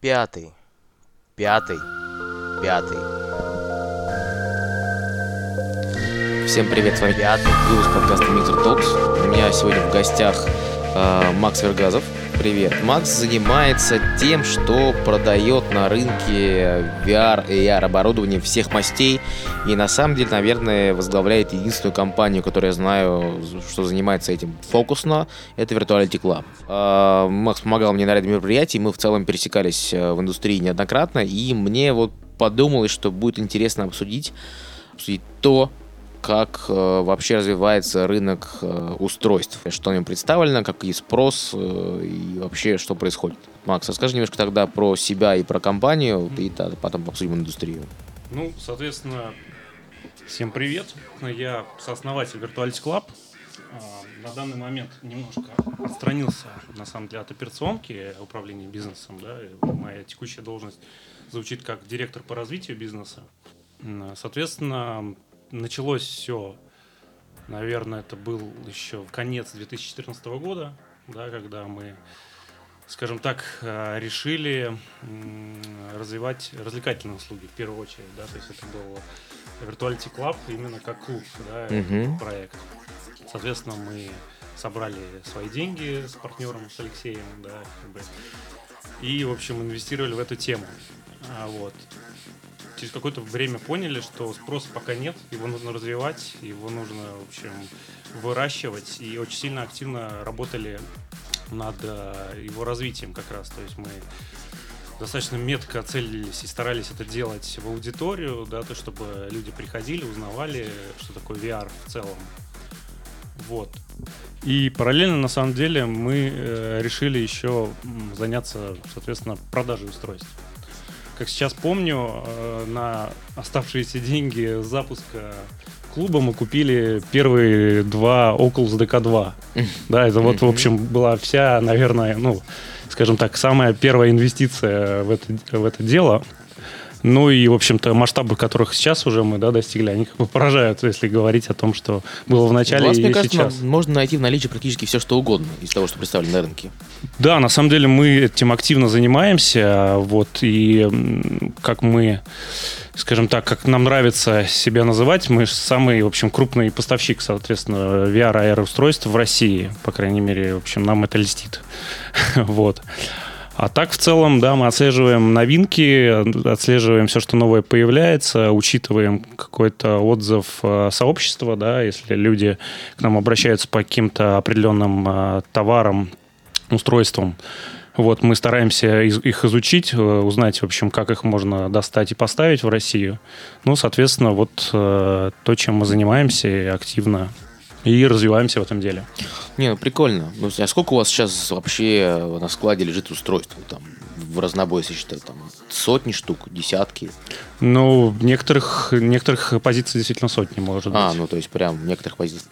Пятый. Пятый. Пятый. Всем привет, с вами пятый выпуск подкаста Mixer Talks. У меня сегодня в гостях э, Макс Вергазов. Привет. Макс занимается тем, что продает на рынке VR и AR оборудование всех мастей. И на самом деле, наверное, возглавляет единственную компанию, которую я знаю, что занимается этим фокусно. Это Virtuality Club. Э, Макс помогал мне на ряде мероприятий. Мы в целом пересекались э, в индустрии неоднократно. И мне вот подумалось, что будет интересно обсудить, обсудить то, как э, вообще развивается рынок э, устройств, что в нем представлено, какой спрос э, и вообще что происходит. Макс, расскажи немножко тогда про себя и про компанию, и да, потом обсудим индустрию. Ну, соответственно, всем привет. Я сооснователь Virtuality Club. А, На данный момент немножко отстранился, на самом деле, от операционки управления бизнесом. Да? Моя текущая должность звучит как директор по развитию бизнеса. Соответственно, началось все, наверное, это был еще конец 2014 года, да, когда мы, скажем так, э, решили развивать развлекательные услуги в первую очередь, да, то есть это был Virtuality Club именно как клуб, да, Мгм. проект. Соответственно, мы собрали свои деньги с партнером, с Алексеем, да, как бы, и, в общем, инвестировали в эту тему. А, вот. Через какое-то время поняли, что спроса пока нет, его нужно развивать, его нужно, в общем, выращивать, и очень сильно активно работали над э, его развитием как раз. То есть мы достаточно метко целились и старались это делать в аудиторию, да, то чтобы люди приходили, узнавали, что такое VR в целом. Вот. И параллельно, на самом деле, мы э, решили еще заняться, соответственно, продажей устройств. Как сейчас помню, э, на оставшиеся деньги запуска клуба мы купили первые два Oculus DK2. Да, это вот, в общем, была вся, наверное, ну, скажем так, самая первая инвестиция в это, в это дело. Ну и, в общем-то, масштабы, которых сейчас уже мы да, достигли, они как бы поражают, если говорить о том, что было в начале вас, и мне кажется, сейчас. можно найти в наличии практически все, что угодно из того, что представлено на рынке. Да, на самом деле мы этим активно занимаемся, вот, и как мы, скажем так, как нам нравится себя называть, мы самый, в общем, крупный поставщик, соответственно, VR AR устройств в России, по крайней мере, в общем, нам это льстит, вот. А так в целом, да, мы отслеживаем новинки, отслеживаем все, что новое появляется, учитываем какой-то отзыв э, сообщества, да, если люди к нам обращаются по каким-то определенным э, товарам, устройствам. Вот, мы стараемся их изучить, э, узнать, в общем, как их можно достать и поставить в Россию. Ну, соответственно, вот то, чем мы занимаемся активно и развиваемся в этом деле. Не, ну прикольно. Ну, а сколько у вас сейчас вообще на складе лежит устройств? Там, в разнобой, если считать, там, сотни штук, десятки. Ну, некоторых, некоторых позиций действительно сотни, может А, быть. ну то есть прям в некоторых позициях.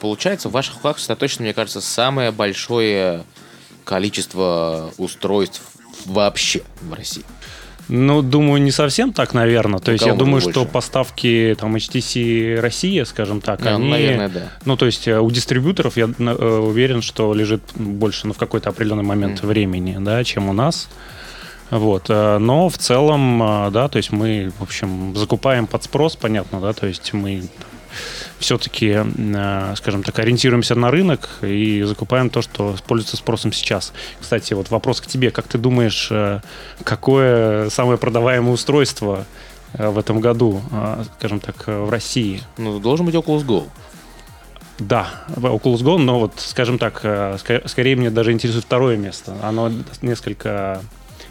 Получается, в ваших руках сосредоточено, мне кажется, самое большое количество устройств вообще в России. Ну, думаю, не совсем так, наверное. То У есть я думаю, может что больше? поставки там HTC Россия, скажем так, А, ну, они... наверное, да. Ну, то есть э, у дистрибьюторов я э, уверен, что лежит больше ну, в какой-то определенный момент Мгм. времени, да, чем у нас. Вот. э, Но в целом, да, то есть мы, в общем, закупаем под спрос, понятно, да, то есть мы все-таки, скажем так, ориентируемся на рынок и закупаем то, что пользуется спросом сейчас. Кстати, вот вопрос к тебе. Как ты думаешь, э, какое самое продаваемое устройство э, в этом году, э, скажем так, э, в России? Ну, должен быть Oculus Go. Да, Oculus Go, но вот, скажем так, э, скорее мне даже интересует второе место. Оно несколько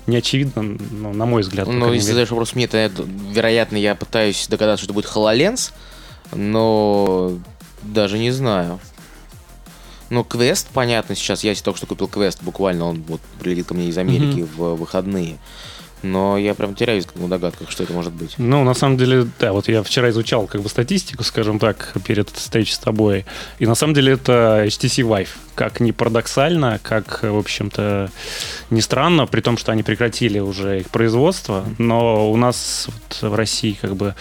неочевидно, ну, на мой взгляд. Ну, если задаешь вопрос мне, то, вероятно, я пытаюсь догадаться, что это будет HoloLens, но даже не знаю. Ну, квест, понятно, сейчас я только что купил квест, буквально он вот прилетел ко мне из Америки в выходные. Но я прям теряюсь в догадках, что это может быть. Ну, на самом деле, да, вот я вчера изучал как бы статистику, скажем так, перед встречей с тобой. И на самом деле это HTC Vive. Как ни парадоксально, как, в общем-то, не странно, при том, что они прекратили уже их производство, но у нас вот в России как бы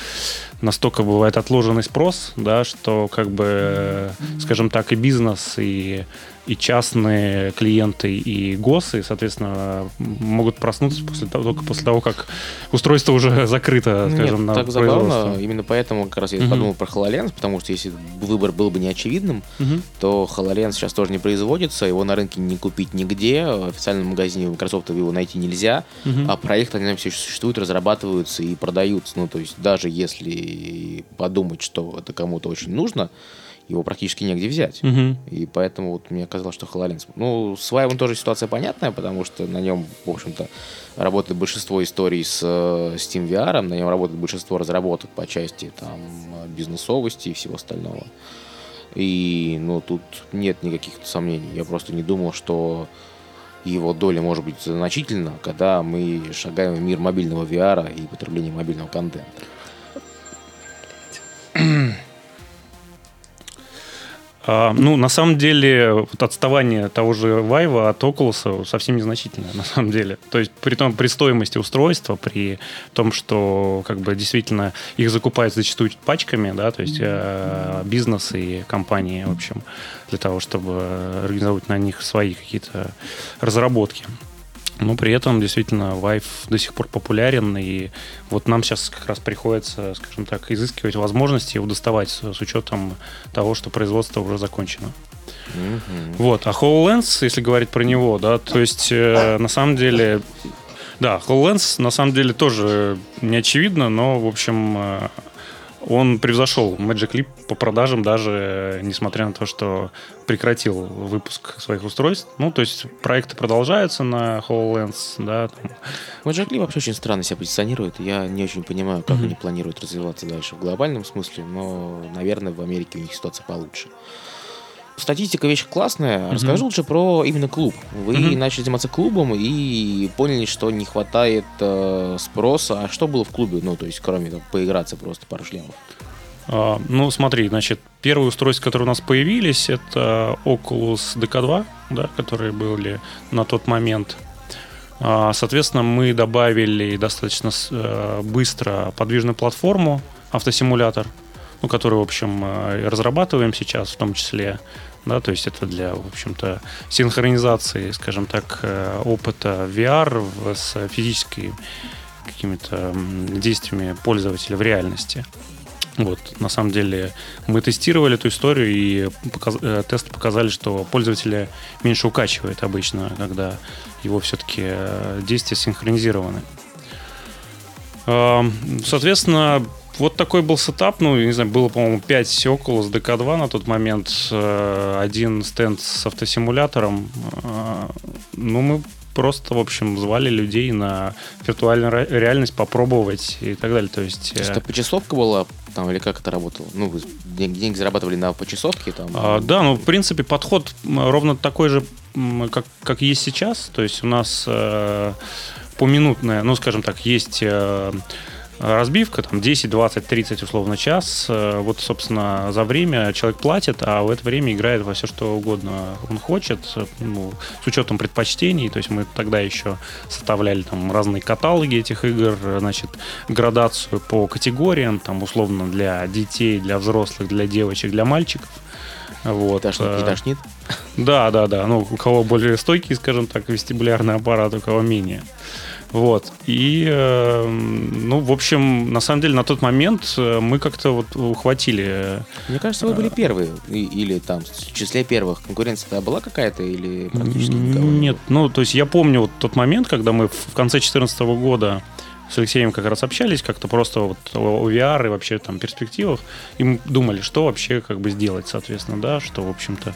настолько бывает отложенный спрос, да, что как бы, скажем так, и бизнес, и и частные клиенты, и ГОСы, соответственно, могут проснуться после того, только после того, как устройство уже закрыто, скажем, Нет, на так забавно. Именно поэтому как раз я Мгм. подумал про HoloLens, потому что если выбор был бы неочевидным, Мгм. то HoloLens сейчас тоже не производится, его на рынке не купить нигде, в официальном магазине Microsoft его найти нельзя, Мгм. а проекты, они все существуют, разрабатываются и продаются. Ну, то есть даже если подумать, что это кому-то очень нужно, его практически негде взять. Мгм. И поэтому вот мне казалось, что HoloLens. Ну, с Vive тоже ситуация понятная, потому что на нем, в общем-то, работает большинство историй с э, Steam VR, на нем работает большинство разработок по части там э, бизнесовости и всего остального. И, ну, тут нет никаких сомнений. Я просто не думал, что его доля может быть значительна, когда мы шагаем в мир мобильного VR и потребления мобильного контента. А, ну, на самом деле, вот отставание того же Vive от Oculus совсем незначительное, на самом деле. То есть, при том, при стоимости устройства, при том, что как бы действительно их закупают зачастую пачками, да, то есть э, бизнес и компании, в общем, для того, чтобы организовать на них свои какие-то разработки. Но при этом действительно Vive до сих пор популярен, и вот нам сейчас как раз приходится, скажем так, изыскивать возможности его доставать с, с учетом того, что производство уже закончено. Мгм. Вот, а HoloLens, если говорить про него, да, то есть э, на самом деле, да, HoloLens на самом деле тоже не очевидно, но, в общем, э, он превзошел Magic Leap по продажам даже, несмотря на то, что прекратил выпуск своих устройств. Ну, то есть проекты продолжаются на HoloLens, да, там, Magic Leap вообще очень странно себя позиционирует. Я не очень понимаю, как Мгм. они планируют развиваться дальше в глобальном смысле, но, наверное, в Америке у них ситуация получше. Статистика вещь классная. Мгм. Расскажи лучше про именно клуб. Вы Мгм. начали заниматься клубом и поняли, что не хватает э, спроса. А что было в клубе? Ну, то есть, кроме того, поиграться просто пару шлемов. А, Ну, смотри, значит, первые устройства, которые у нас появились, это Oculus DK2, да, которые были на тот момент. А, Соответственно, мы добавили достаточно э, быстро подвижную платформу, автосимулятор, ну, который, в общем, э, разрабатываем сейчас в том числе. Да, то есть это для, в общем-то, синхронизации, скажем так, э, опыта VR с физическими какими-то действиями пользователя в реальности. Вот, на самом деле мы тестировали эту историю и показ- э, тесты показали, что пользователя меньше укачивает обычно, когда его все-таки э, действия синхронизированы. Эм, Соответственно, вот такой был сетап. Ну, не знаю, было, по-моему, 5 Oculus DK2 на тот момент. э, Один стенд с автосимулятором. Э, Ну, мы просто, в общем, звали людей на виртуальную ре- реальность попробовать и так далее. То есть... э, Это почасовка была там или как это работало? Ну, вы деньги, зарабатывали на почасовке там? А, да, ну, в принципе, подход ровно такой же, как, как есть сейчас. То есть у нас э, поминутная, ну, скажем так, есть э, разбивка, там, 10, 20, 30, условно, час. Э, Вот, собственно, за время человек платит, а в это время играет во все, что угодно он хочет, э, ну, с учетом предпочтений. То есть мы тогда еще составляли там разные каталоги этих игр, э, значит, градацию по категориям, там, условно, для детей, для взрослых, для девочек, для мальчиков. Вот. Тошнит, не э, тошнит? да, да, да. Ну, у кого более стойкий, скажем так, вестибулярный аппарат, у кого менее. Вот. И, э, ну, в общем, на самом деле, на тот момент э, мы как-то вот ухватили. э, Мне кажется, вы были первые. И- или там в числе первых. Конкуренция была какая-то или практически никого? Нет, ну, то есть я помню вот тот момент, когда мы в конце 2014 года с Алексеем как раз общались как-то просто вот о VR и вообще там перспективах, и мы думали, что вообще как бы сделать, соответственно, да, что, в общем-то, э,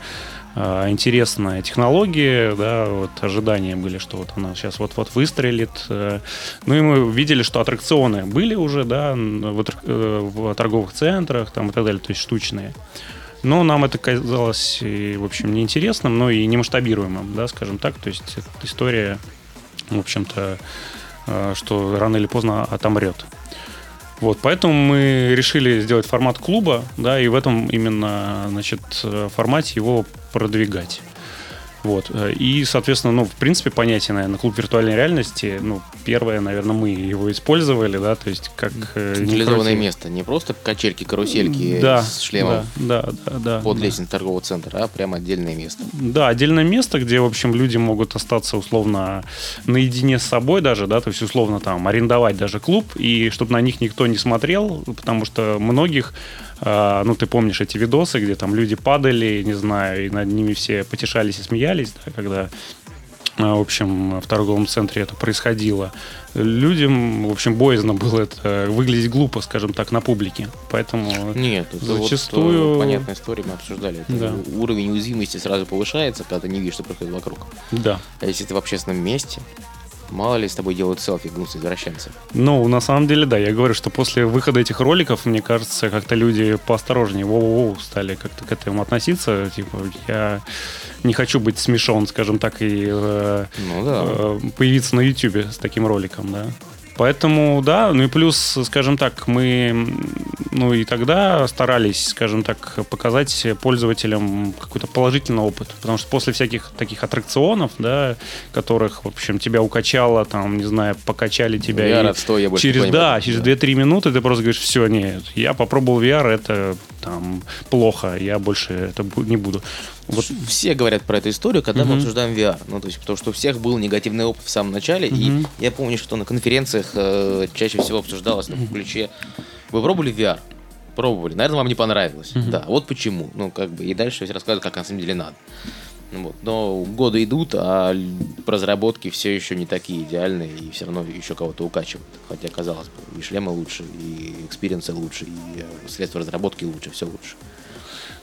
интересная технология, да, вот ожидания были, что вот она сейчас вот-вот выстрелит. э. Ну и мы видели, что аттракционы были уже, да, в, э, в торговых центрах там и так далее, то есть штучные. Но нам это казалось, и, в общем, неинтересным, но и немасштабируемым, да, скажем так. То есть история, в общем-то, э, что рано или поздно отомрет. Вот, поэтому мы решили сделать формат клуба, да, и в этом именно, значит, э, формате его продвигать. Вот. И, соответственно, ну, в принципе, понятие, наверное, клуб виртуальной реальности, ну, первое, наверное, мы его использовали, да, то есть как... Централизованное место, не просто качельки, карусельки да, с шлемом да, да, да, да, под да. лестницей торгового центра, а прямо отдельное место. Да, отдельное место, где, в общем, люди могут остаться условно наедине с собой даже, да, то есть условно там арендовать даже клуб, и чтобы на них никто не смотрел, потому что многих а, ну, ты помнишь эти видосы, где там люди падали, не знаю, и над ними все потешались и смеялись, да, когда а, в общем, в торговом центре это происходило. Людям, в общем, боязно было это выглядеть глупо, скажем так, на публике. Поэтому Нет, зачастую... Вот, понятная история, мы обсуждали. Это да. Уровень уязвимости сразу повышается, когда ты не видишь, что происходит вокруг. Да. А если ты в общественном месте, Мало ли с тобой делают селфи гнусные извращенцы. Ну, на самом деле, да. Я говорю, что после выхода этих роликов, мне кажется, как-то люди поосторожнее воу-воу стали как-то к этому относиться. Типа, я не хочу быть смешон, скажем так, и э, ну, да. э, появиться на YouTube с таким роликом, да. Поэтому, да, ну и плюс, скажем так, мы, ну и тогда старались, скажем так, показать пользователям какой-то положительный опыт, потому что после всяких таких аттракционов, да, которых, в общем, тебя укачало, там, не знаю, покачали тебя. VR отстой, я больше через, да, через да. 2-3 минуты ты просто говоришь, все, нет, я попробовал VR, это там плохо, я больше это не буду. Вот. Все говорят про эту историю, когда uh-huh. мы обсуждаем VR. Ну, то есть, потому что у всех был негативный опыт в самом начале. Uh-huh. И я помню, что на конференциях э, чаще всего обсуждалось uh-huh. в ключе. Вы пробовали VR? Пробовали. Наверное, вам не понравилось. Uh-huh. Да, вот почему. Ну, как бы, и дальше все рассказывают, как на самом деле надо. Ну вот. Но годы идут, а разработки все еще не такие идеальные, и все равно еще кого-то укачивают. Хотя, казалось бы, и шлемы лучше, и experience ы лучше, и э, средства разработки лучше, все лучше.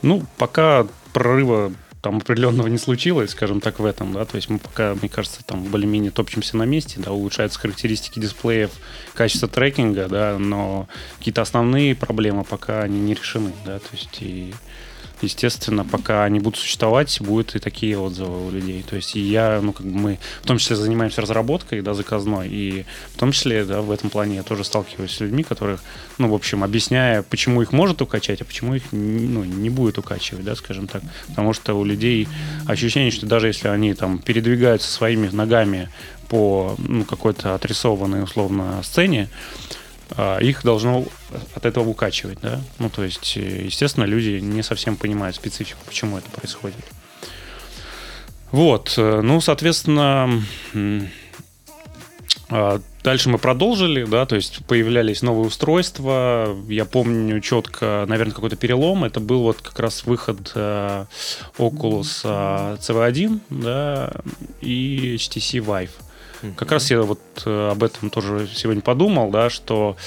Ну, пока прорыва там определенного не случилось, скажем так, в этом, да, то есть мы пока, мне кажется, там более-менее топчемся на месте, да, улучшаются характеристики дисплеев, качество трекинга, да, но какие-то основные проблемы пока они не решены, да, то есть и естественно, пока они будут существовать, будут и такие отзывы у людей. То есть я, ну, как бы мы в том числе занимаемся разработкой, да, заказной, и в том числе, да, в этом плане я тоже сталкиваюсь с людьми, которых, ну, в общем, объясняя, почему их может укачать, а почему их, ну, не будет укачивать, да, скажем так. Потому что у людей ощущение, что даже если они там передвигаются своими ногами по ну, какой-то отрисованной условно сцене, их должно от этого укачивать, да. Ну, то есть, э, естественно, люди не совсем понимают специфику, почему это происходит. Вот, э, ну, соответственно, а, Дальше мы продолжили, да, то есть появлялись новые устройства. Я помню четко, наверное, какой-то перелом. Это был вот как раз выход э, Oculus э, CV1, да, и HTC Vive. Как раз я вот э, об этом тоже сегодня подумал, да, что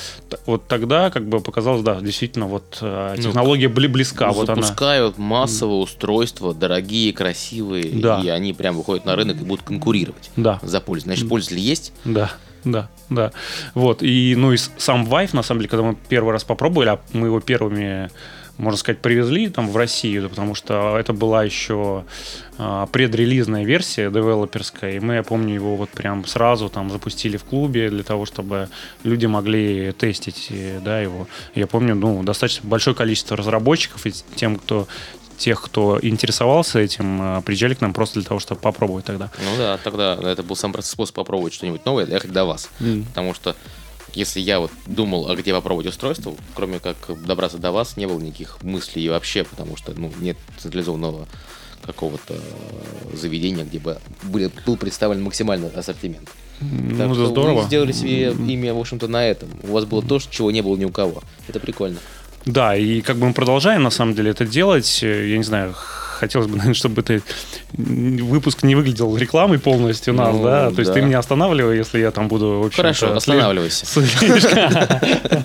вот тогда как бы показалось, да, действительно, вот э, ну, технология ну, близка. Ну, вот запускают она. массовые устройства, дорогие, красивые, да. и они прям выходят на рынок и будут конкурировать да. за пользу. Значит, пользователь есть? Да. Да, да. Вот. И, ну, и сам Vive, на самом деле, когда мы первый раз попробовали, а мы его первыми можно сказать, привезли там в Россию, потому что это была еще а, предрелизная версия девелоперская, и мы, я помню, его вот прям сразу там запустили в клубе для того, чтобы люди могли тестить, да, его. Я помню, ну, достаточно большое количество разработчиков и тем, кто тех, кто интересовался этим, а, приезжали к нам просто для того, чтобы попробовать тогда. Ну да, тогда это был сам способ попробовать что-нибудь новое, ехать до вас. Mm. Потому что если я вот думал, а где попробовать устройство, кроме как добраться до вас, не было никаких мыслей вообще, потому что ну, нет централизованного какого-то заведения, где бы был представлен максимальный ассортимент. Ну, так что здорово. Вы сделали себе имя, в общем-то, на этом. У вас было то, чего не было ни у кого. Это прикольно. Да, и как бы мы продолжаем, на самом деле, это делать. Я не знаю, хотелось бы, наверное, чтобы это выпуск не выглядел рекламой полностью нас, ну, да? То да. есть ты меня останавливай, если я там буду... В Хорошо, останавливайся.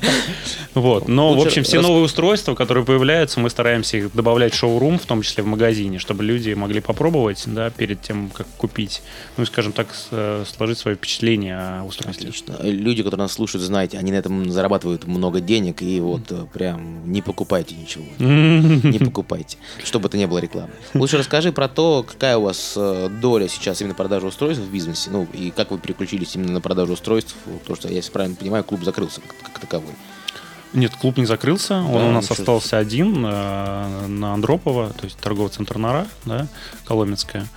Вот. Но, в общем, все новые устройства, которые появляются, мы стараемся их добавлять в шоурум, в том числе в магазине, чтобы люди могли попробовать, да, перед тем, как купить. Ну, скажем так, э, сложить свое впечатление о устройстве. Отлично. Люди, которые нас слушают, знаете, они на этом зарабатывают много денег, и вот э, прям не покупайте ничего. Не покупайте, чтобы это не было рекламы. Лучше расскажи про то, какая у вас э, доля сейчас именно продажи устройств в бизнесе, ну, и как вы переключились именно на продажу устройств, потому что, я если правильно понимаю, клуб закрылся как, как таковой. Нет, клуб не закрылся. Да, Он у нас остался один э, на Андропова, то есть торговый центр Нора, да, Коломенская.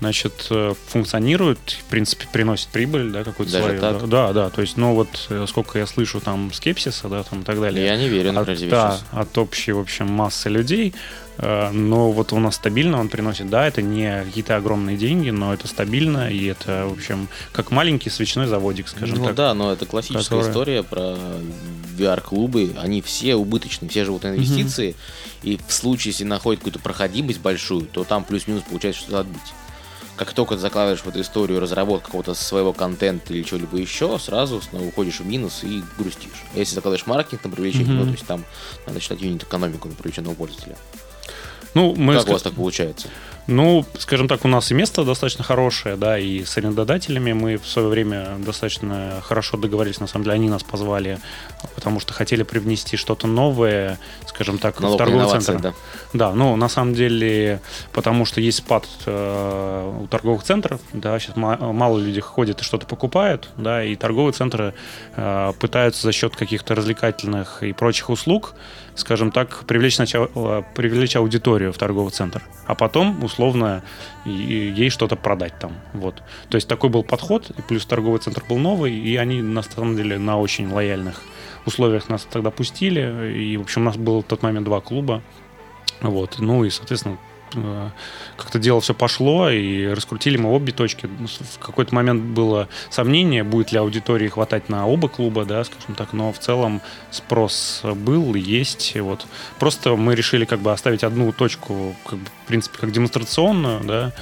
Значит, э, функционирует, в принципе, приносит прибыль, да, какую-то Даже свою. так? Да, да, то есть, ну вот, э, сколько я слышу там скепсиса, да, там и так далее. Я не верю, например, от, да, от общей, в общем, массы людей. Э, Но вот у нас стабильно он приносит, да, это не какие-то огромные деньги, но это стабильно, и это, в общем, как маленький свечной заводик, скажем ну так. да, но это классическая которая- история про VR-клубы. Они все убыточные, все живут на инвестиции. И в случае, если находят какую-то проходимость большую, то там плюс-минус получается что-то отбить. Как только ты закладываешь в эту историю разработку какого-то своего контента или чего-либо еще, сразу снова уходишь в минус и грустишь. А Если закладываешь маркетинг на привлечение, Мгм. ну, то есть там надо считать юнит-экономику на привлеченного пользователя. Ну, мы как ска- у вас так получается? Ну, скажем так, у нас и место достаточно хорошее, да, и с арендодателями мы в свое время достаточно хорошо договорились, на самом деле, они нас позвали, потому что хотели привнести что-то новое, скажем так, в Налог на торговый центр. да. Да, ну, на самом деле, потому что есть спад э, у торговых центров, да, сейчас мало людей ходят и что-то покупают, да, и торговые центры э, пытаются за счет каких-то развлекательных и прочих услуг, скажем так, привлечь сначала привлечь аудиторию в торговый центр, а потом условно ей что-то продать там, вот. То есть такой был подход, и плюс торговый центр был новый, и они на самом деле на очень лояльных условиях нас тогда пустили, и в общем у нас было в тот момент два клуба, вот, ну и, соответственно, э, как-то дело все пошло, и раскрутили мы обе точки. Ну, В какой-то момент было сомнение, будет ли аудитории хватать на оба клуба, да, скажем так, но в целом спрос был, есть. Вот. Просто мы решили как бы оставить одну точку, как бы, в принципе, как демонстрационную, да,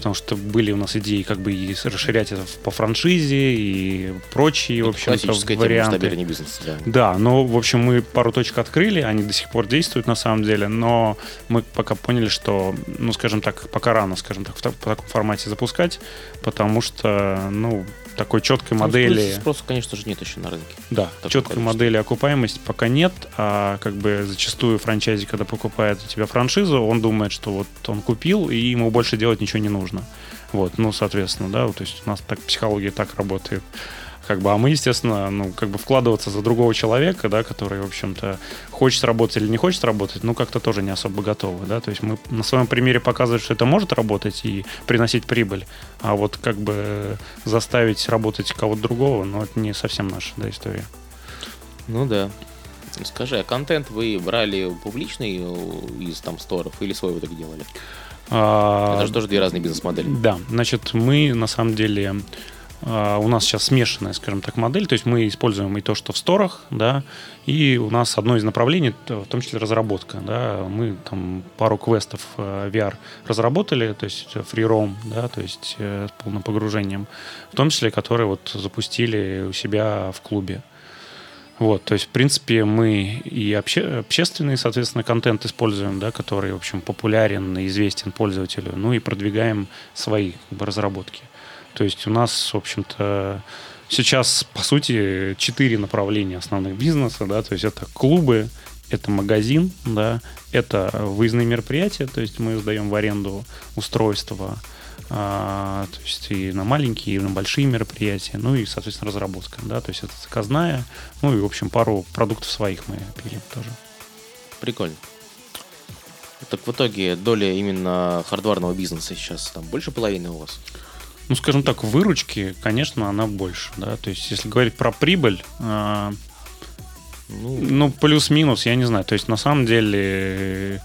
потому что были у нас идеи как бы и расширять это в- по франшизе и прочие, в Это общем-то, классическая тема варианты. масштабирования бизнеса. Да. Да, ну, в общем, мы пару точек открыли, они до сих пор действуют на самом деле, но мы пока поняли, что, ну, скажем так, пока рано, скажем так, в так- в таком формате запускать, потому что, ну, такой четкой Ну, модели... спрос- Спроса, конечно же, нет еще на рынке. Да, четкой количество. модели окупаемости пока нет, а как бы зачастую франчайзи, когда покупает у тебя франшизу, он думает, что вот он купил, и ему больше делать ничего не нужно. Вот, ну, соответственно, да, то есть у нас так психология так работает. Как бы, а мы, естественно, ну, как бы вкладываться за другого человека, да, который, в общем-то, хочет работать или не хочет работать, ну, как-то тоже не особо готовы, да, то есть мы на своем примере показываем, что это может работать и приносить прибыль, а вот как бы заставить работать кого-то другого, ну, это не совсем наша, да, история. Ну да. Скажи, а контент вы брали публичный из там сторов или свой в итоге делали? А, Это же тоже две разные бизнес-модели. Да, значит, мы на самом деле у нас сейчас смешанная, скажем так, модель, то есть мы используем и то, что в сторах, да, и у нас одно из направлений, в том числе разработка, да, мы там пару квестов э, VR разработали, то есть free roam, да, то есть э, с полным погружением, в том числе, которые вот запустили у себя в клубе. Вот, то есть, в принципе, мы и обще- общественный, соответственно, контент используем, да, который, в общем, популярен и известен пользователю, ну и продвигаем свои как бы, разработки. То есть у нас, в общем-то, сейчас, по сути, четыре направления основных бизнеса, да, то есть это клубы, это магазин, да, это выездные мероприятия, то есть мы сдаем в аренду устройства, а, то есть и на маленькие, и на большие мероприятия, ну и, соответственно, разработка, да, то есть это заказная, ну и, в общем, пару продуктов своих мы пилим тоже. Прикольно. Так в итоге доля именно хардварного бизнеса сейчас там больше половины у вас? Ну, скажем так, выручки, конечно, она больше, да, то есть если говорить про прибыль, а, Ну, ну, плюс-минус, я не знаю, то есть на самом деле,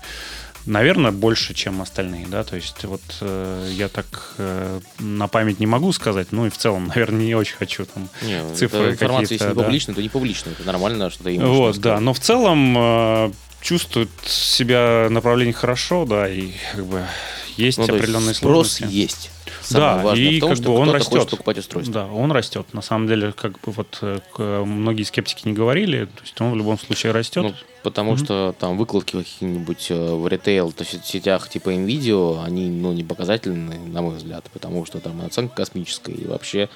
наверное, больше, чем остальные, да, то есть вот э, я так э, на память не могу сказать, ну и в целом, наверное, не очень хочу там не, цифры это информация, если не да. публичная, то не публичная. Это нормально, что ты имеешь. Вот, да. Но в целом э, чувствует себя направление хорошо, да, и как бы есть Ну, то есть определенные спрос сложности. есть. Самое Да, важное и в том, как что бы он растет. покупать устройство. Да, он растет. На самом деле, как бы вот э, к- многие скептики не говорили, то есть он в любом случае растет. Ну, потому Мгм. что там выкладки какие-нибудь э, в ритейл, то есть в сетях типа NVIDIA, они, ну, не показательны, на мой взгляд, потому что там оценка космическая, и вообще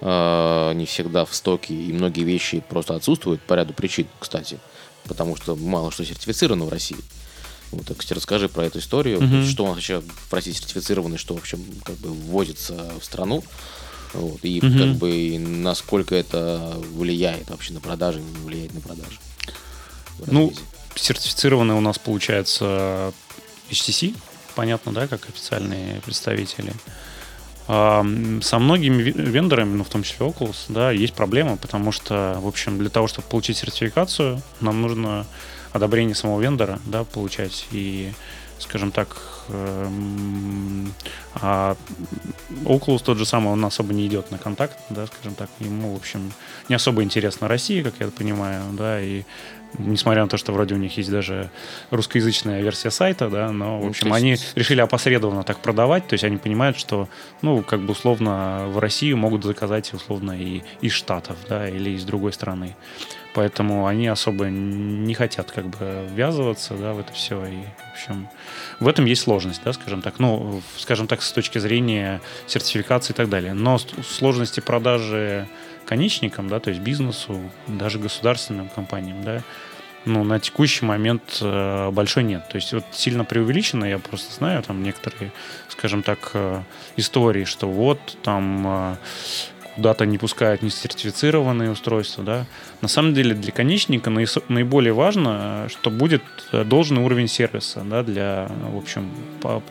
э, не всегда в стоке, и многие вещи просто отсутствуют по ряду причин, кстати, потому что мало что сертифицировано в России. Вот, так, кстати, расскажи про эту историю, Мгм. что он вообще в России сертифицировано, что, в общем, как бы ввозится в страну, вот, и Мгм. как бы и насколько это влияет вообще на продажи, не влияет на продажи. Ну, разрезе. Сертифицированный у нас получается HTC, понятно, да, как официальные представители. А, со многими вендорами, ну, в том числе Oculus, да, есть проблема, потому что, в общем, для того, чтобы получить сертификацию, нам нужно одобрение самого вендора, да, получать. И, скажем так, эм, а Oculus тот же самый, он особо не идет на контакт, да, скажем так, ему, в общем, не особо интересна Россия, как я понимаю, да, и несмотря на то, что вроде у них есть даже русскоязычная версия сайта, да, но, в ну, общем, ну, они решили опосредованно так продавать, то есть они понимают, что, ну, как бы условно в Россию могут заказать условно и из Штатов, да, или из другой страны. Поэтому они особо не хотят как бы ввязываться, да, в это все. И, в общем, в этом есть сложность, да, скажем так. Ну, скажем так, с точки зрения сертификации и так далее. Но сложности продажи конечникам, да, то есть бизнесу, даже государственным компаниям, да, ну, на текущий момент э, большой нет. То есть вот сильно преувеличено, я просто знаю там некоторые, скажем так, э, истории, что вот там э, куда-то не пускают несертифицированные устройства, да. На самом деле для конечника наиболее важно, что будет должный уровень сервиса, да, для, в общем,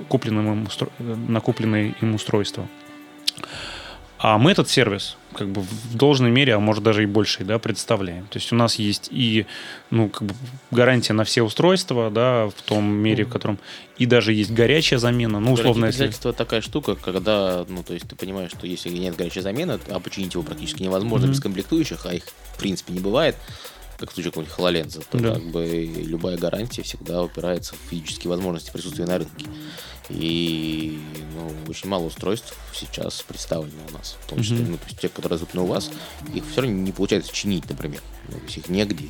купленным им устро... накупленные им устройства. А мы этот сервис как бы в должной мере, а может даже и больше, да, представляем. То есть у нас есть и ну, как бы гарантия на все устройства, да, в том мере, в котором и даже есть горячая замена. Ну, условно, если... такая штука, когда, ну, то есть ты понимаешь, что если нет горячей замены, а починить его практически невозможно mm-hmm. без комплектующих, а их в принципе не бывает, как в случае какого-нибудь HoloLens, то да. как бы любая гарантия всегда упирается в физические возможности присутствия на рынке. И ну, очень мало устройств сейчас представлено у нас. В том числе, mm-hmm. ну, то есть те, которые доступны у вас, их все равно не получается чинить, например. Ну, то есть их негде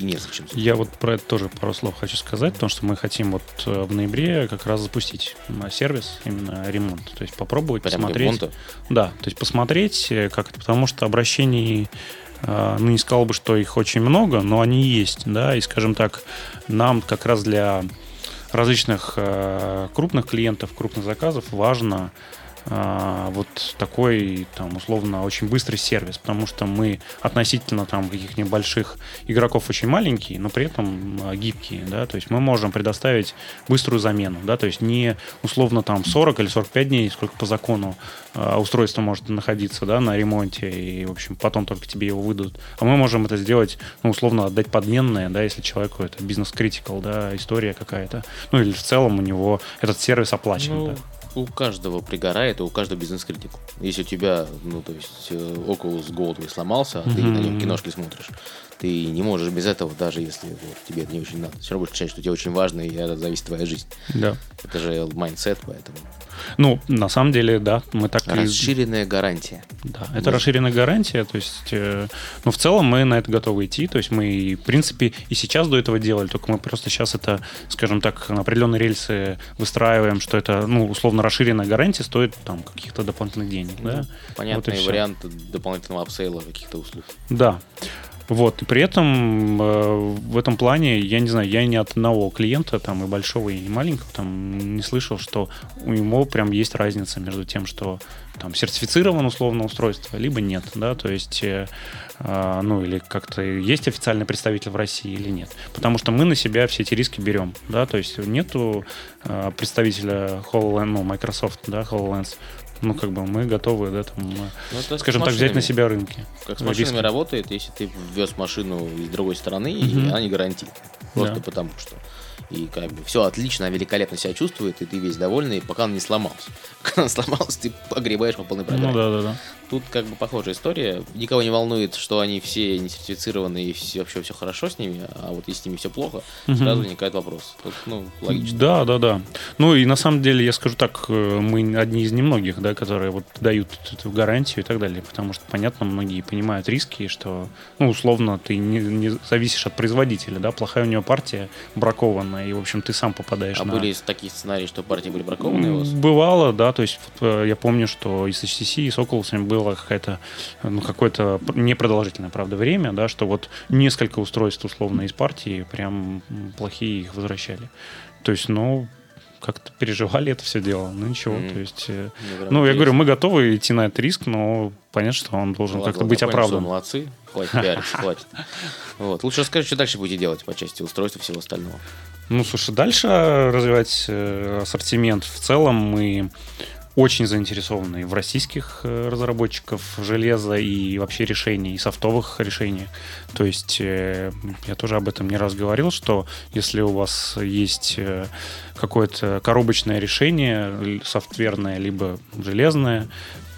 и незачем. Я вот про это тоже пару слов хочу сказать, потому что мы хотим вот э, в ноябре как раз запустить сервис, именно ремонт. То есть попробовать Прям посмотреть. Ремонта? Да, то есть посмотреть, э, как это, потому что обращений э, ну, не сказал бы, что их очень много, но они есть, да, и, скажем так, нам как раз для различных э, крупных клиентов, крупных заказов важно вот такой, там, условно, очень быстрый сервис, потому что мы относительно там каких-нибудь больших игроков очень маленькие, но при этом а, гибкие, да, то есть мы можем предоставить быструю замену, да, то есть не условно там 40 или 45 дней, сколько по закону а, устройство может находиться, да, на ремонте, и, в общем, потом только тебе его выдадут, а мы можем это сделать, ну, условно, отдать подменное, да, если человеку это бизнес-критикал, да, история какая-то, ну, или в целом у него этот сервис оплачен, ну, да у каждого пригорает, и у каждого бизнес-критик. Если у тебя, ну, то есть, э, Oculus Gold сломался, а ты mm-hmm. на нем киношки смотришь, ты не можешь без этого, даже если вот, тебе это не очень надо. Все равно будешь ощущать, что тебе очень важно, и это зависит твоя жизнь. Да. Это же mindset, поэтому. Ну, на самом деле, да, мы так Расширенная гарантия. Да, это мы... расширенная гарантия, то есть, э, ну, в целом мы на это готовы идти, то есть мы, в принципе, и сейчас до этого делали, только мы просто сейчас это, скажем так, на определенные рельсы выстраиваем, что это, ну, условно, расширенная гарантия стоит там каких-то дополнительных денег, ну, да? Понятный вот вариант дополнительного upsell а каких-то услуг. Да. Вот, и при этом э, в этом плане, я не знаю, я ни от одного клиента, там, и большого, и маленького, там, не слышал, что у него прям есть разница между тем, что там сертифицировано условно устройство, либо нет, да, то есть, э, э, ну, или как-то есть официальный представитель в России или нет. Потому что мы на себя все эти риски берем, да, то есть нету э, представителя HoloLens, ну, Microsoft, да, HoloLens, ну, как бы мы готовы, да, там, ну, скажем так, взять на себя рынки. Как с машинами риски. работает, если ты ввез машину из другой страны, угу. и она не гарантирует. Просто да. потому что и как бы все отлично, великолепно себя чувствует, и ты весь довольный, пока он не сломался. Когда он сломался, ты погребаешь по полной программе. Ну да, да, да. Тут как бы похожая история. Никого не волнует, что они все не сертифицированы и все, вообще все хорошо с ними, а вот если с ними все плохо, угу. сразу возникает вопрос. Тут, ну, логично. Да, да, да. Ну и на самом деле, я скажу так, э, мы одни из немногих, да, которые вот дают эту гарантию и так далее, потому что, понятно, многие понимают риски, что, ну, условно, ты не, не зависишь от производителя, да, плохая у него партия бракованная, и, в общем, ты сам попадаешь а на... были такие сценарии, что партии были бракованные у вас? Бывало, да, то есть э, я помню, что и с HTC, и с Oculus был было какая-то, ну, какое-то непродолжительное, правда, время, да, что вот несколько устройств, условно, из партии прям плохие их возвращали. То есть, ну, как-то переживали это все дело. Ну ничего, mm-hmm. то есть, э, ну, я говорю, мы готовы идти на этот риск, но понятно, что он должен ну, как-то быть оправдан. Молодцы, хватит пиариться, хватит. Вот. Лучше расскажи, что дальше будете делать по части устройства и всего остального. Ну, слушай, дальше развивать э, ассортимент. В целом мы очень заинтересованы в российских э, разработчиков железа и вообще решений, и софтовых решений. То есть э, я тоже об этом не раз говорил, что если у вас есть какое-то коробочное решение, софтверное либо железное,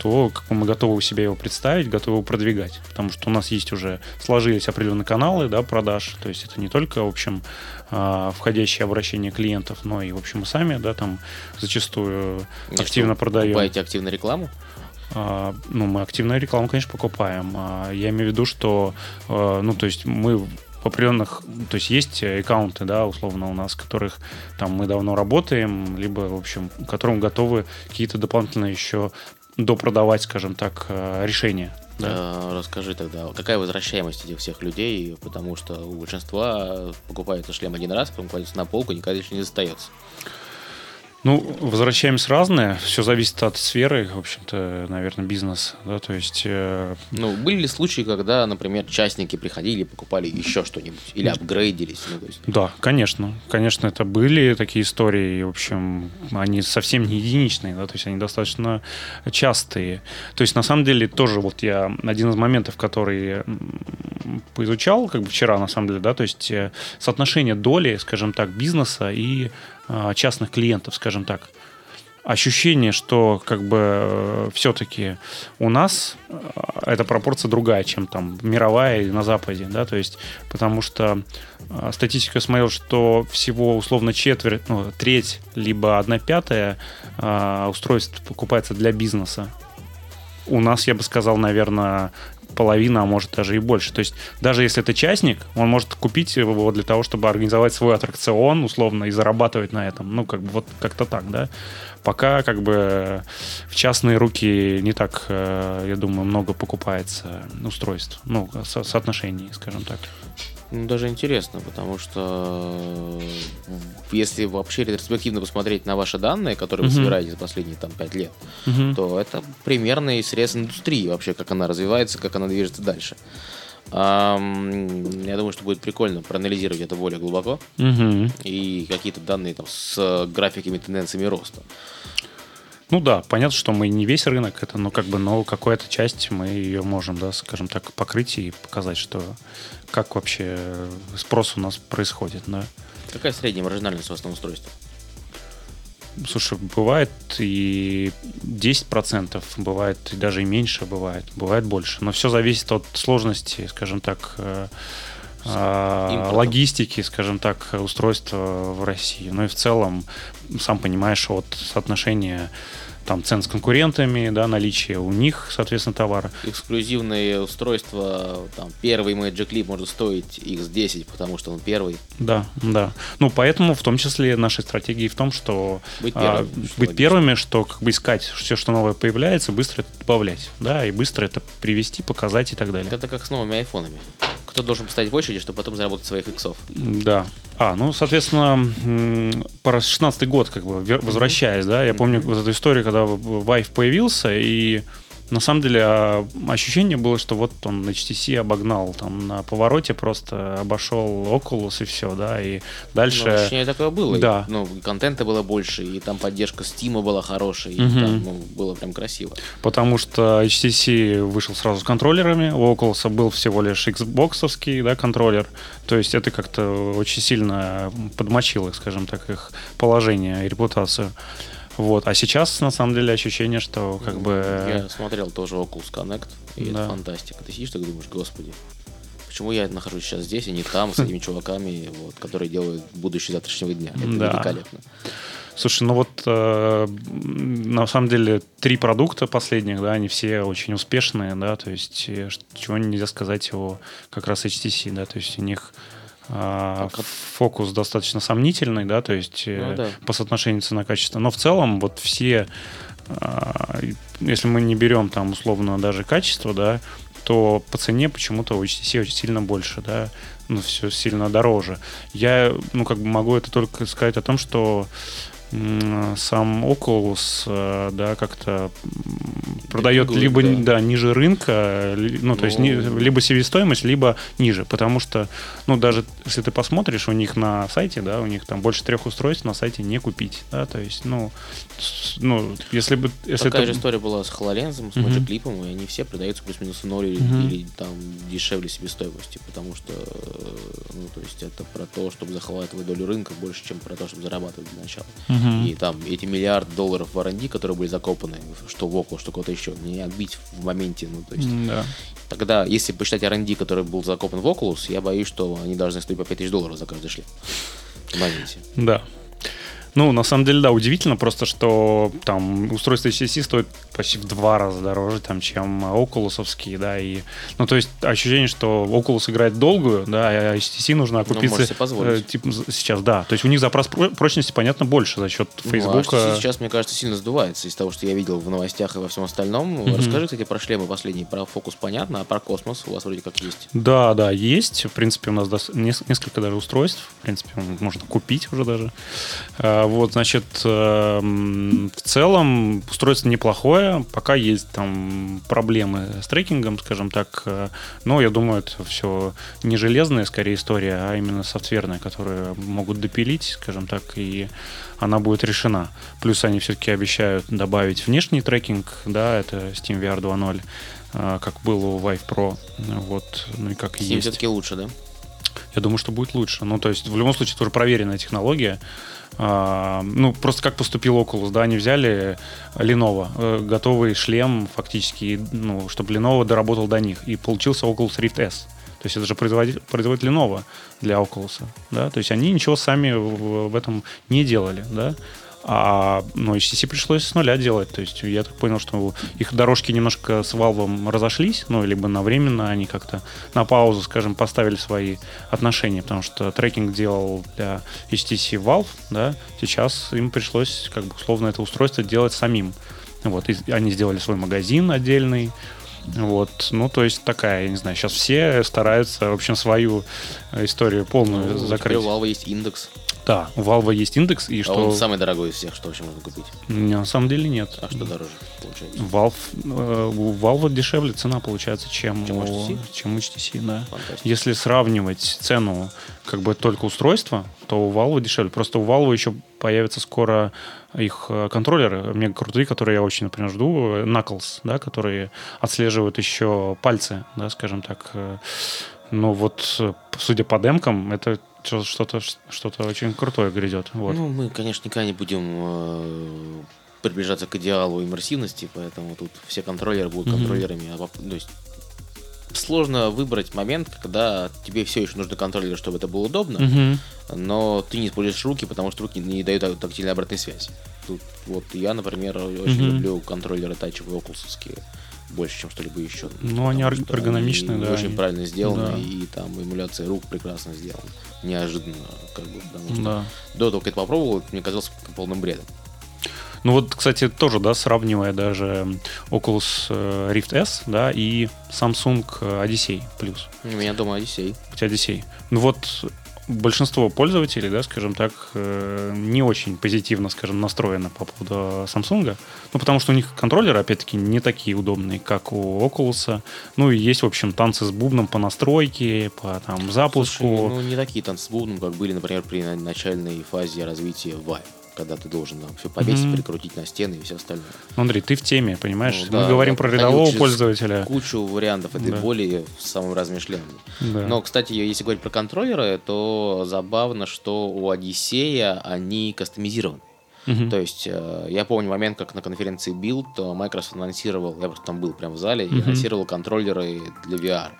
то как бы мы готовы у себя его представить, готовы его продвигать. Потому что у нас есть уже сложились определенные каналы да, продаж. То есть это не только, в общем, а, входящие обращения клиентов, но и, в общем, мы сами, да, там зачастую И активно продаем. Покупаете активно рекламу? А, ну, мы активную рекламу, конечно, покупаем. А, я имею в виду, что, ну, то есть мы в определенных, то есть есть аккаунты, да, условно у нас, которых там мы давно работаем, либо, в общем, которым готовы какие-то дополнительные еще допродавать, скажем так, э, решения. Да. Э, расскажи тогда, какая возвращаемость этих всех людей, потому что у большинства покупается шлем один раз, потом кладется на полку, никогда еще не остается. Ну, возвращаемся разные. Все зависит от сферы, в общем-то, наверное, бизнес. Да, то есть. Э... Ну, были ли случаи, когда, например, частники приходили, покупали еще что-нибудь или апгрейдились? Ну, есть... Да, конечно, конечно, это были такие истории. И, в общем, они совсем не единичные, да, то есть они достаточно частые. То есть, на самом деле, тоже вот я один из моментов, который поизучал, как бы вчера, на самом деле, да, то есть э, соотношение доли, скажем так, бизнеса и частных клиентов, скажем так. Ощущение, что как бы э, все-таки у нас э, эта пропорция другая, чем там мировая и на Западе, да, то есть потому что э, статистику я смотрел, что всего условно четверть, ну, треть, либо одна пятая устройств покупается для бизнеса. У нас, я бы сказал, наверное, половина, а может даже и больше. То есть даже если это частник, он может купить его для того, чтобы организовать свой аттракцион, условно, и зарабатывать на этом. Ну, как бы вот как-то так, да. Пока как бы в частные руки не так, э, я думаю, много покупается устройств, ну, со соотношений, скажем так. Ну, даже интересно, потому что э, если вообще ретроспективно посмотреть на ваши данные, которые вы собираете за последние там 5 лет, uh то это примерный срез индустрии вообще, как она развивается, как она движется дальше. Я думаю, что будет прикольно проанализировать это более глубоко uh и какие-то данные там с графиками, тенденциями роста. Ну да, понятно, что мы не весь рынок, это, ну как бы, но какая-то часть мы ее можем, да, скажем так, покрыть и показать, что как вообще спрос у нас происходит, да. Какая средняя маржинальность у вас на устройстве? Слушай, бывает и 10%, бывает и даже и меньше, бывает, бывает больше. Но все зависит от сложности, скажем так, э, а, логистики, скажем так, устройства в России. Ну и в целом, сам понимаешь, от соотношения там цен с конкурентами, да, наличие у них, соответственно, товара. Эксклюзивные устройства, там, первый Magic Clip может стоить X10, потому что он первый. Да, да. Ну, поэтому в том числе нашей стратегии в том, что быть, первым, а, что быть первыми, что как бы искать все, что новое появляется, быстро это добавлять, да, и быстро это привести, показать и так далее. Это как с новыми айфонами. Кто должен поставить в очереди, чтобы потом заработать своих иксов? Да. А, ну, соответственно, про 16 год, как бы, возвращаясь, да, я помню вот эту историю, когда Vive появился, и на самом деле а, ощущение было, что вот он на HTC обогнал, там на повороте просто обошел Oculus и все, да, и дальше... Ну, ощущение такое было. Да. И, ну, контента было больше, и там поддержка Steam была хорошая, и угу. там ну, было прям красиво. Потому что HTC вышел сразу с контроллерами, у Oculus был всего лишь Xbox да, контроллер, то есть это как-то очень сильно подмочило, скажем так, их положение и репутацию. Вот. А сейчас, на самом деле, ощущение, что как бы... Я смотрел тоже Oculus Connect, и да. это фантастика. Ты сидишь так думаешь, господи, почему я нахожусь сейчас здесь, и не там, с этими чуваками, вот, которые делают будущее завтрашнего дня. Это да. великолепно. Слушай, ну вот э, на самом деле три продукта последних, да, они все очень успешные, да, то есть э, чего нельзя сказать о как раз HTC, да, то есть у них а, фокус достаточно сомнительный, да, то есть э, ну, да. по соотношению цена-качество. Но в целом вот все, а, если мы не берем там условно даже качество, да, то по цене почему-то у HTC очень сильно больше, да, ну, все сильно дороже. Я, ну, как бы могу это только сказать о том, что сам Oculus, э, да, как-то продает либо да. да, ниже рынка, ну, то есть ну. либо себестоимость, либо ниже, потому что, ну, даже если ты посмотришь у них на сайте, да, у них там больше трех устройств на сайте не купить, да, то есть, ну, ну если бы... Если Такая это... же история была с HoloLens, с Magic Clip, и они все продаются плюс-минус ноль или, или там дешевле себестоимости, потому что, ну, то есть это про то, чтобы захватывать долю рынка больше, чем про то, чтобы зарабатывать для начала. Uh-huh. И там эти миллиард долларов в R&D, которые были закопаны, что в Oculus, что кого-то еще, не отбить в моменте, ну, то есть... Да. Тогда, если посчитать R&D, который был закопан в Oculus, я боюсь, что они должны стоить по 5000 долларов за каждый шлем. В моменте. Да. Ну, на самом деле, да, удивительно просто, что там устройство HTC стоит почти в два раза дороже, там, чем Oculus, да, и, ну, то есть ощущение, что Oculus играет долгую, да, а HTC нужно окупиться. Ну, позволить. Э, типа, сейчас, да, то есть у них запрос прочности, понятно, больше за счет Facebook. Ну, а сейчас, мне кажется, сильно сдувается из того, что я видел в новостях и во всем остальном. Mm-hmm. Расскажи, кстати, про шлемы последние, про фокус понятно, а про космос у вас вроде как есть. Да, да, есть, в принципе, у нас несколько даже устройств, в принципе, можно купить уже даже. Вот, значит, эм, в целом устройство неплохое, пока есть там проблемы с трекингом, скажем так, э, но я думаю, это все не железная, скорее, история, а именно софтверная, которую могут допилить, скажем так, и она будет решена. Плюс они все-таки обещают добавить внешний трекинг, да, это Steam VR 2.0, э, как было у Vive Pro, вот, ну и как Steam есть. все-таки лучше, да? Я думаю, что будет лучше. Ну, то есть, в любом случае, это уже проверенная технология. А, ну, просто как поступил Oculus, да, они взяли Lenovo, э, готовый шлем фактически, ну, чтобы Lenovo доработал до них, и получился Oculus Rift S. То есть это же производитель, производитель Lenovo для Oculus, да, то есть они ничего сами в, в этом не делали, да, а ну, HTC пришлось с нуля делать. То есть я так понял, что их дорожки немножко с Valve разошлись, ну, либо на временно они как-то на паузу, скажем, поставили свои отношения, потому что трекинг делал для HTC Valve, да, сейчас им пришлось, как бы, условно, это устройство делать самим. Вот, и они сделали свой магазин отдельный, вот, ну, то есть такая, я не знаю, сейчас все стараются, в общем, свою историю полную ну, закрыть. у Valve есть индекс. Да, у Valve есть индекс, и а что... он самый дорогой из всех, что вообще можно купить? Не, на самом деле нет. А что дороже получается? Valve, э, у Valve дешевле цена получается, чем, чем у HTC, чем HTC да. Если сравнивать цену как бы только устройства, то у Valve дешевле. Просто у Valve еще появятся скоро их э, контроллеры мега крутые, которые я очень, например, жду, Knuckles, да, которые отслеживают еще пальцы, да, скажем так. Э, ну вот, э, судя по демкам, это что-то что-то очень крутое грядет. Вот. Ну, мы, конечно, никогда не будем э, приближаться к идеалу иммерсивности, поэтому тут все контроллеры будут mm-hmm. контроллерами. А, то есть сложно выбрать момент, когда тебе все еще нужны контроллеры, чтобы это было удобно, mm-hmm. но ты не используешь руки, потому что руки не дают тактильной обратной связи. Тут вот я, например, очень mm-hmm. люблю контроллеры тачевые окулсовские больше, чем что-либо еще. Ну, они эргономичные, они да. Очень они... правильно сделаны, да. и там эмуляция рук прекрасно сделана. Неожиданно, как бы, потому что да. до того, как это попробовал, мне казалось полным бредом. Ну вот, кстати, тоже, да, сравнивая даже Oculus э, Rift S, да, и Samsung Odyssey Plus. У меня дома Odyssey. У тебя Odyssey. Ну вот, большинство пользователей, да, скажем так, э, не очень позитивно, скажем, настроено по поводу Samsung. Ну, потому что у них контроллеры, опять-таки, не такие удобные, как у Oculus. Ну, и есть, в общем, танцы с бубном по настройке, по там запуску. Слушай, ну, не такие танцы с бубном, как были, например, при начальной фазе развития Vive когда ты должен там все повесить, mm-hmm. прикрутить на стены и все остальное. Ну, Андрей, ты в теме, понимаешь? Ну, Мы да, говорим да, про рядового пользователя. Кучу вариантов этой да. боли в самом размышлении. Да. Но, кстати, если говорить про контроллеры, то забавно, что у Одиссея они кастомизированы. Uh-huh. То есть э, я помню момент, как на конференции Build э, Microsoft анонсировал, я просто там был прямо в зале, uh-huh. и анонсировал контроллеры для VR.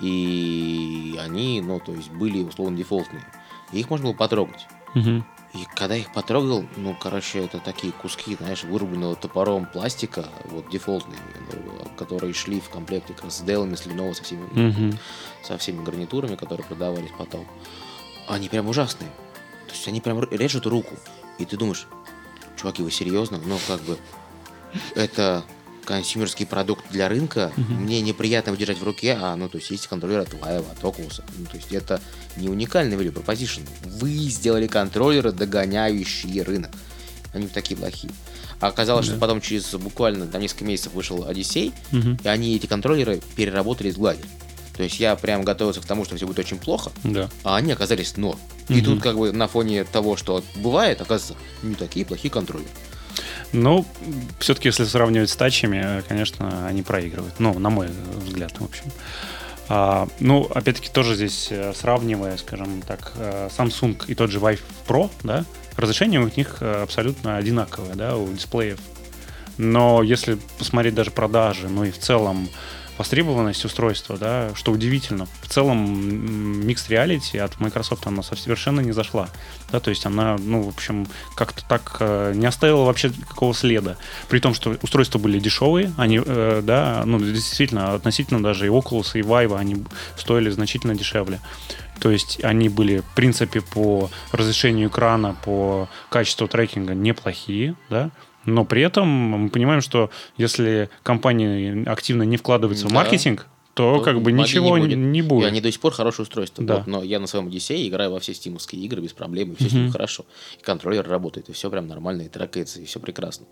И они, ну, то есть были условно дефолтные. И их можно было потрогать. Uh-huh. И когда их потрогал, ну, короче, это такие куски, знаешь, вырубленного топором пластика, вот дефолтные, ну, которые шли в комплекте как раз с Dell, с Lenovo, со всеми, mm-hmm. со всеми гарнитурами, которые продавались потом. Они прям ужасные. То есть они прям режут руку. И ты думаешь, чуваки, вы серьезно? Ну, как бы, это консюмерский продукт для рынка, uh-huh. мне неприятно его держать в руке, а, ну, то есть есть контроллер от Vive, от Oculus. Ну, то есть это не уникальный value proposition. Вы сделали контроллеры, догоняющие рынок. Они такие плохие. А оказалось, Да. что потом через буквально там, несколько месяцев вышел Одиссей, Мгм. и они эти контроллеры переработали и сгладили. То есть я прям готовился к тому, что все будет очень плохо, Да. а они оказались норм. И Мгм. тут как бы на фоне того, что бывает, оказывается, не такие плохие контроллеры. Ну, все-таки, если сравнивать с тачами, э, конечно, они проигрывают. Ну, на мой взгляд, в общем. А, ну, опять-таки, тоже здесь э, сравнивая, скажем так, э, Samsung и тот же Vive Pro, да, разрешение у них абсолютно одинаковое, да, у дисплеев. Но если посмотреть даже продажи, ну и в целом востребованность устройства, да, что удивительно, в целом м, Mixed Reality от Microsoft она совершенно не зашла, да, то есть она, ну, в общем, как-то так э, не оставила вообще какого следа, при том, что устройства были дешевые, они, э, да, ну, действительно, относительно даже и Oculus, и Vive, они стоили значительно дешевле. То есть они были, в принципе, по разрешению экрана, по качеству трекинга неплохие, да, но при этом мы понимаем, что если компании активно не вкладываются в Да. маркетинг, то, То как бы ничего не будет. не И будет. они до сих пор хорошее устройство. Да. Вот, но я на своем Одиссее играю во все стимовские игры без проблем, и все с Мгм. ним хорошо. И контроллер работает, и все прям нормально, и трекается, и все прекрасно.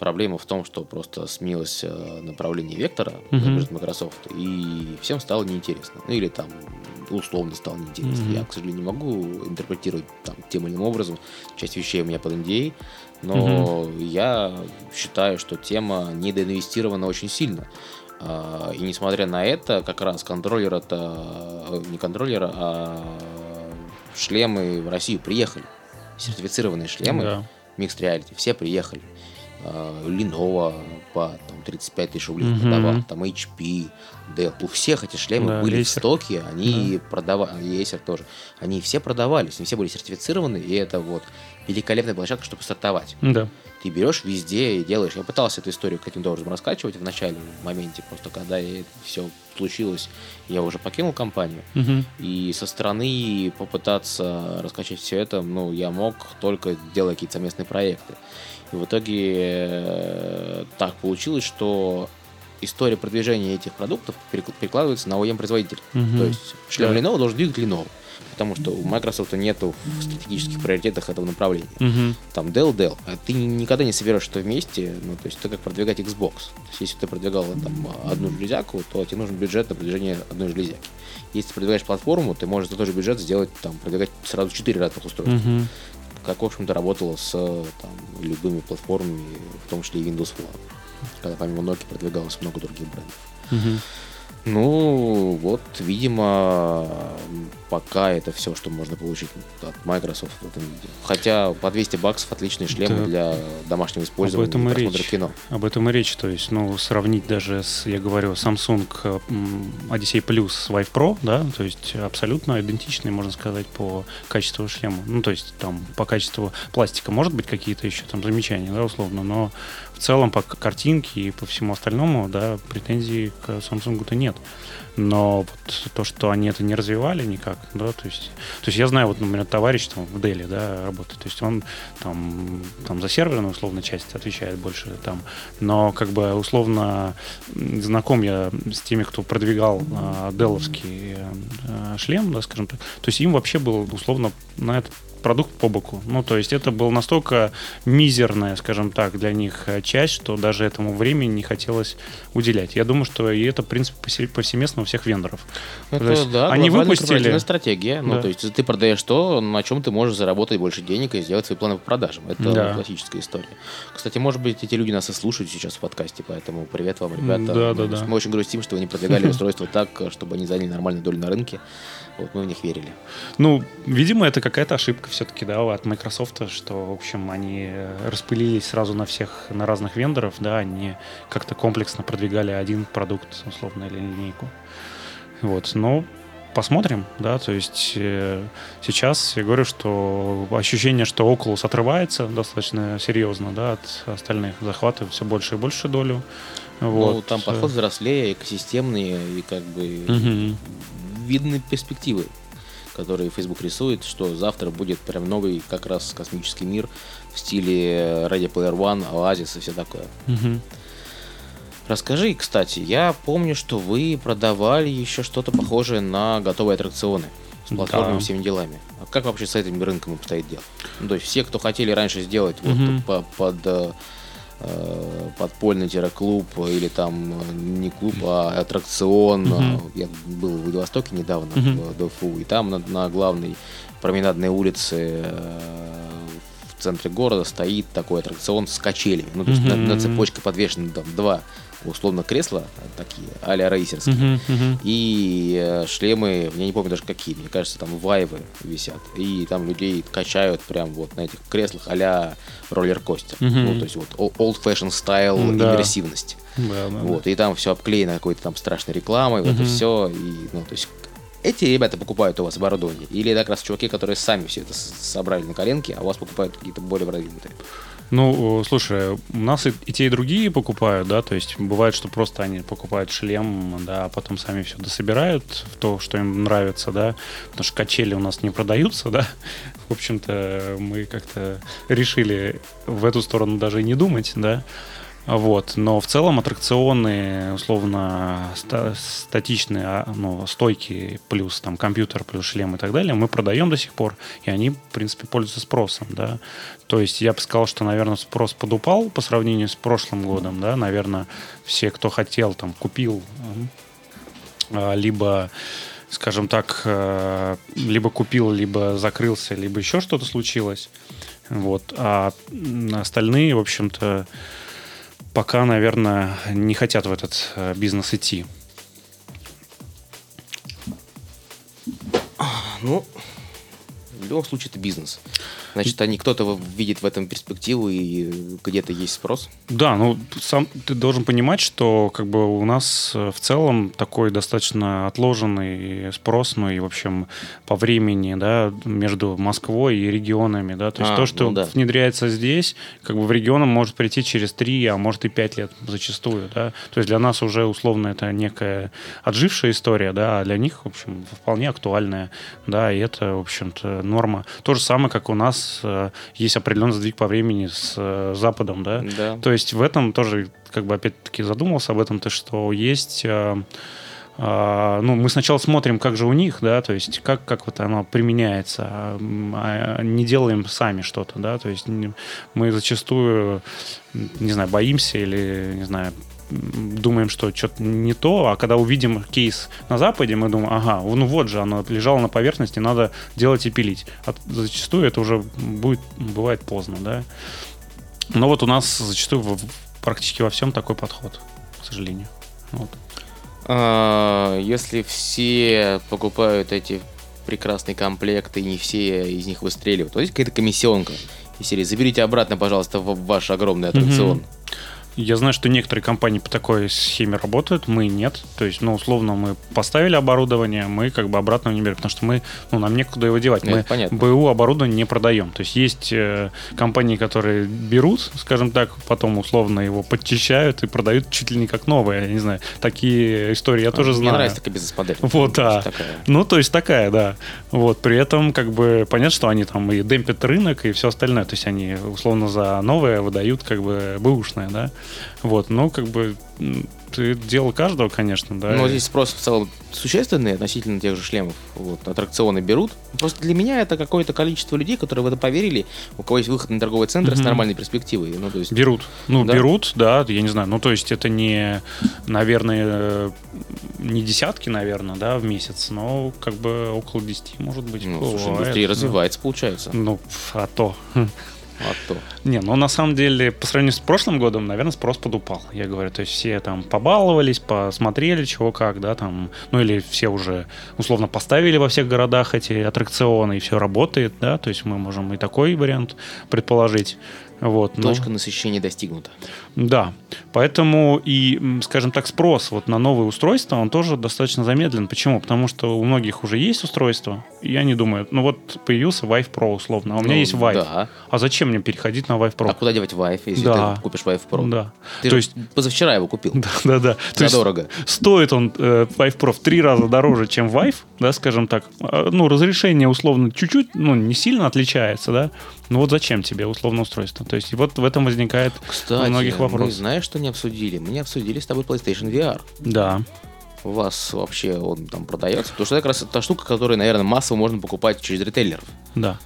Проблема в том, что просто сменилось э, направление вектора между Microsoft, и всем стало неинтересно. Ну или там условно стало неинтересно. Мгм. Я, к сожалению, не могу интерпретировать там тем или иным образом. Часть вещей у меня под NDA, но я считаю, что тема недоинвестирована очень сильно. А, И несмотря на это, как раз контроллер это э, не контроллер, а шлемы в Россию приехали. Сертифицированные шлемы Да. Mixed Reality, все приехали. А, Lenovo по там, 35 тысяч рублей Мгм. продавал, там HP, Dell. У всех эти шлемы Да, были в Acer. стоке, они продавали, и Acer тоже. Они все продавались, они все были сертифицированы, и это вот великолепная площадка, чтобы стартовать Да. ты берешь везде и делаешь. Я пытался эту историю каким-то образом раскачивать в начале в моменте, просто когда все случилось, я уже покинул компанию. Мгм. И со стороны попытаться раскачать все это, ну, я мог только делать какие-то совместные проекты. И в итоге э, так получилось, что история продвижения этих продуктов перек- перекладывается на OEM-производителя. Мгм. То есть шлем Да. Lenovo должен двигать Lenovo. Потому что у Microsoft нету в стратегических приоритетах этого направления Мгм. там Dell, Dell, а ты никогда не соберешь это вместе, ну, то есть это как продвигать Xbox. То есть если ты продвигал там одну железяку, то тебе нужен бюджет на продвижение одной железяки. Если ты продвигаешь платформу, ты можешь за тот же бюджет сделать, там, продвигать сразу четыре разных устройства. Мгм. Как, в общем-то, работало с там, любыми платформами, в том числе и Windows Phone. Когда помимо Nokia продвигалось много других брендов. Мгм. Ну, вот, видимо, пока это все, что можно получить от Microsoft в этом видео. Хотя по 200 баксов отличные шлемы Да. для домашнего использования этом и речь. кино. Об этом и речь. То есть, ну, сравнить даже с, я говорю, Samsung Odyssey Plus с Vive Pro, да, то есть абсолютно идентичные, можно сказать, по качеству шлема. Ну, то есть там по качеству пластика может быть какие-то еще там замечания, да, условно, но целом по картинке и по всему остальному, да, претензий к Samsung-то нет. Но вот то, что они это не развивали никак, да, то есть, то есть я знаю, вот, например, товарищ там в Дели, да, работает, то есть он там, там за серверную, условно, часть отвечает больше там, но как бы условно знаком я с теми, кто продвигал а, деловский а, шлем, да, скажем так, то есть им вообще был условно на этот продукт по боку. Ну, то есть это был настолько мизерная, скажем так, для них э, часть, что даже этому времени не хотелось уделять. Я думаю, что и это, в принципе, повсе- повсеместно у всех вендоров. То Это, есть да, они выпустили- стратегия. Ну, Да. то есть ты продаешь то, на чем ты можешь заработать больше денег и сделать свои планы по продажам. Это Да. классическая история. Кстати, может быть, эти люди нас и слушают сейчас в подкасте, поэтому привет вам, ребята. Да, да, да. Мы очень грустим, что вы не продвигали устройство так, чтобы они заняли нормальную долю на рынке. Вот мы в них верили. Ну, видимо, это какая-то ошибка все-таки, да, от Microsoft, что, в общем, они э, распылились сразу на всех, на разных вендоров, да, они как-то комплексно продвигали один продукт, условно, или линейку. Вот, но посмотрим, да, то есть э, сейчас я говорю, что ощущение, что Oculus отрывается достаточно серьезно, да, от остальных, захватывает все больше и больше долю. Вот. Ну, там подход взрослее, экосистемный, и как бы Мгм. Видны перспективы, которые Facebook рисует, что завтра будет прям новый как раз космический мир в стиле Ready Player One, Oasis и все такое. Мгм. Расскажи, кстати, я помню, что вы продавали еще что-то похожее на готовые аттракционы с платформами Да. всеми делами. А как вообще с этим рынком обстоит дело? Ну, то есть все, кто хотели раньше сделать вот Мгм. по- под э, э, подпольный-клуб или там э, не клуб, а аттракцион. Мгм. Я был в Владивостоке недавно, Мгм. в ДФУ, и там на, на главной променадной улице э, в центре города стоит такой аттракцион с качелями. Ну, то есть на, на Мгм. цепочке подвешены там два условно кресла такие, а-ля рейсерские. Мгм, мгм. И э, шлемы, я не помню даже какие, мне кажется, там вайвы висят. И там людей качают прям вот на этих креслах а-ля роллер-костер. Мгм. Ну, то есть вот о- old fashion стайл Да. иммерсивность. Да, да, Вот, и там все обклеено какой-то там страшной рекламой, вот это Мгм. все. И, ну, то есть эти ребята покупают у вас оборудование? Или это как раз чуваки, которые сами все это собрали на коленке, а у вас покупают какие-то более продвинутые? Ну, слушай, у нас и, и те, и другие покупают, да, то есть бывает, что просто они покупают шлем, да, а потом сами все дособирают в то, что им нравится, да, потому что качели у нас не продаются, да, в общем-то, мы как-то решили в эту сторону даже и не думать, да, вот, но в целом аттракционы условно ста- статичные, а, ну, стойки плюс там компьютер плюс шлем и так далее мы продаем до сих пор, и они, в принципе, пользуются спросом, да. То есть я бы сказал, что, наверное, спрос подупал по сравнению с прошлым годом, да, наверное, все, кто хотел, там, купил, а, либо скажем так, э, либо купил, либо закрылся, либо еще что-то случилось. Вот. А остальные, в общем-то, пока, наверное, не хотят в этот э, бизнес идти. Ну, любом случае это бизнес. Значит, они кто-то видит в этом перспективу и где-то есть спрос. Да, ну сам ты должен понимать, что как бы у нас э, в целом такой достаточно отложенный спрос, ну и в общем по времени, да, между Москвой и регионами, да, то есть А, то, что ну да. внедряется здесь, как бы в регионам может прийти через три, а может и пять лет зачастую, да, то есть для нас уже условно это некая отжившая история, да, а для них, в общем, вполне актуальная, да, и это, в общем-то, норма. То же самое, как у нас э, есть определенный сдвиг по времени с э, Западом, да, Да. то есть в этом тоже, как бы опять-таки задумался об этом, то что есть... э, э, ну, мы сначала смотрим, как же у них, да, то есть как, как вот оно применяется, а, не делаем сами что-то, да, то есть мы зачастую, не знаю, боимся или, не знаю, думаем, что что-то не то, а когда увидим кейс на Западе, мы думаем, ага, ну вот же, оно лежало на поверхности, надо делать и пилить. А зачастую это уже будет, бывает поздно, да. Но вот у нас зачастую практически во всем такой подход, к сожалению. Вот. А, Если все покупают эти прекрасные комплекты, и не все из них выстреливают, то есть какая-то комиссионка из серии «Заберите обратно, пожалуйста, в ваш огромный аттракцион». Мгм. Я знаю, что некоторые компании по такой схеме работают, мы нет. То есть, ну, условно, мы поставили оборудование, мы как бы обратно не берем, потому что мы, ну, нам некуда его девать. Ну, мы понятно. БУ оборудование не продаем. То есть есть э, компании, которые берут, скажем так, потом условно его подчищают и продают чуть ли не как новое. Я не знаю, такие истории я тоже Мне знаю. нравится такая бизнес-модель. Вот, да. Такая. Ну, то есть такая, да. Вот, при этом, как бы, понятно, что они там и демпят рынок, и все остальное. То есть они, условно, за новое выдают, как бы, бэушное, да. Вот, но, как бы, это дело каждого, конечно, да. Но здесь спрос в целом существенный относительно тех же шлемов. Вот, аттракционы берут. Просто для меня это какое-то количество людей, которые в это поверили, у кого есть выход на торговый центр с Мгм. нормальной перспективой. Ну, то есть, Берут. Ну, Да? берут, да, я не знаю. Ну, то есть это не, наверное, не десятки, наверное, да, в месяц, но как бы около 10, может быть. ну, слушай, индустрия развивается, получается. Ну, а то. А то. Не, ну на самом деле, по сравнению с прошлым годом, наверное, спрос подупал. Я говорю, то есть все там побаловались, посмотрели, чего как, да, там, ну или все уже условно поставили во всех городах эти аттракционы, и все работает, да, то есть мы можем и такой вариант предположить. Вот, но- Точка насыщения достигнута. Да, поэтому и, скажем так, спрос вот на новые устройства, он тоже достаточно замедлен. Почему? Потому что у многих уже есть устройства, и они думают, ну вот появился Vive Pro условно, а у меня Ну, есть Vive. Да. А зачем мне переходить на Vive Pro? А куда девать Vive, если Да. ты купишь Vive Pro? Да. Ты То есть- позавчера его купил. Да, да, да. То есть Задорого. стоит он э, Vive Pro в три раза дороже, чем Vive, да, скажем так. А, Ну, разрешение условно чуть-чуть, ну, не сильно отличается, да. Ну вот зачем тебе условно устройство? То есть вот в этом возникает Кстати, многих мы вопросов. знаешь, что не обсудили? Мы не обсудили с тобой PlayStation VR. Да. У вас вообще он там продается? Потому что это как раз та штука, которую, наверное, массово можно покупать через ритейлеров. Да.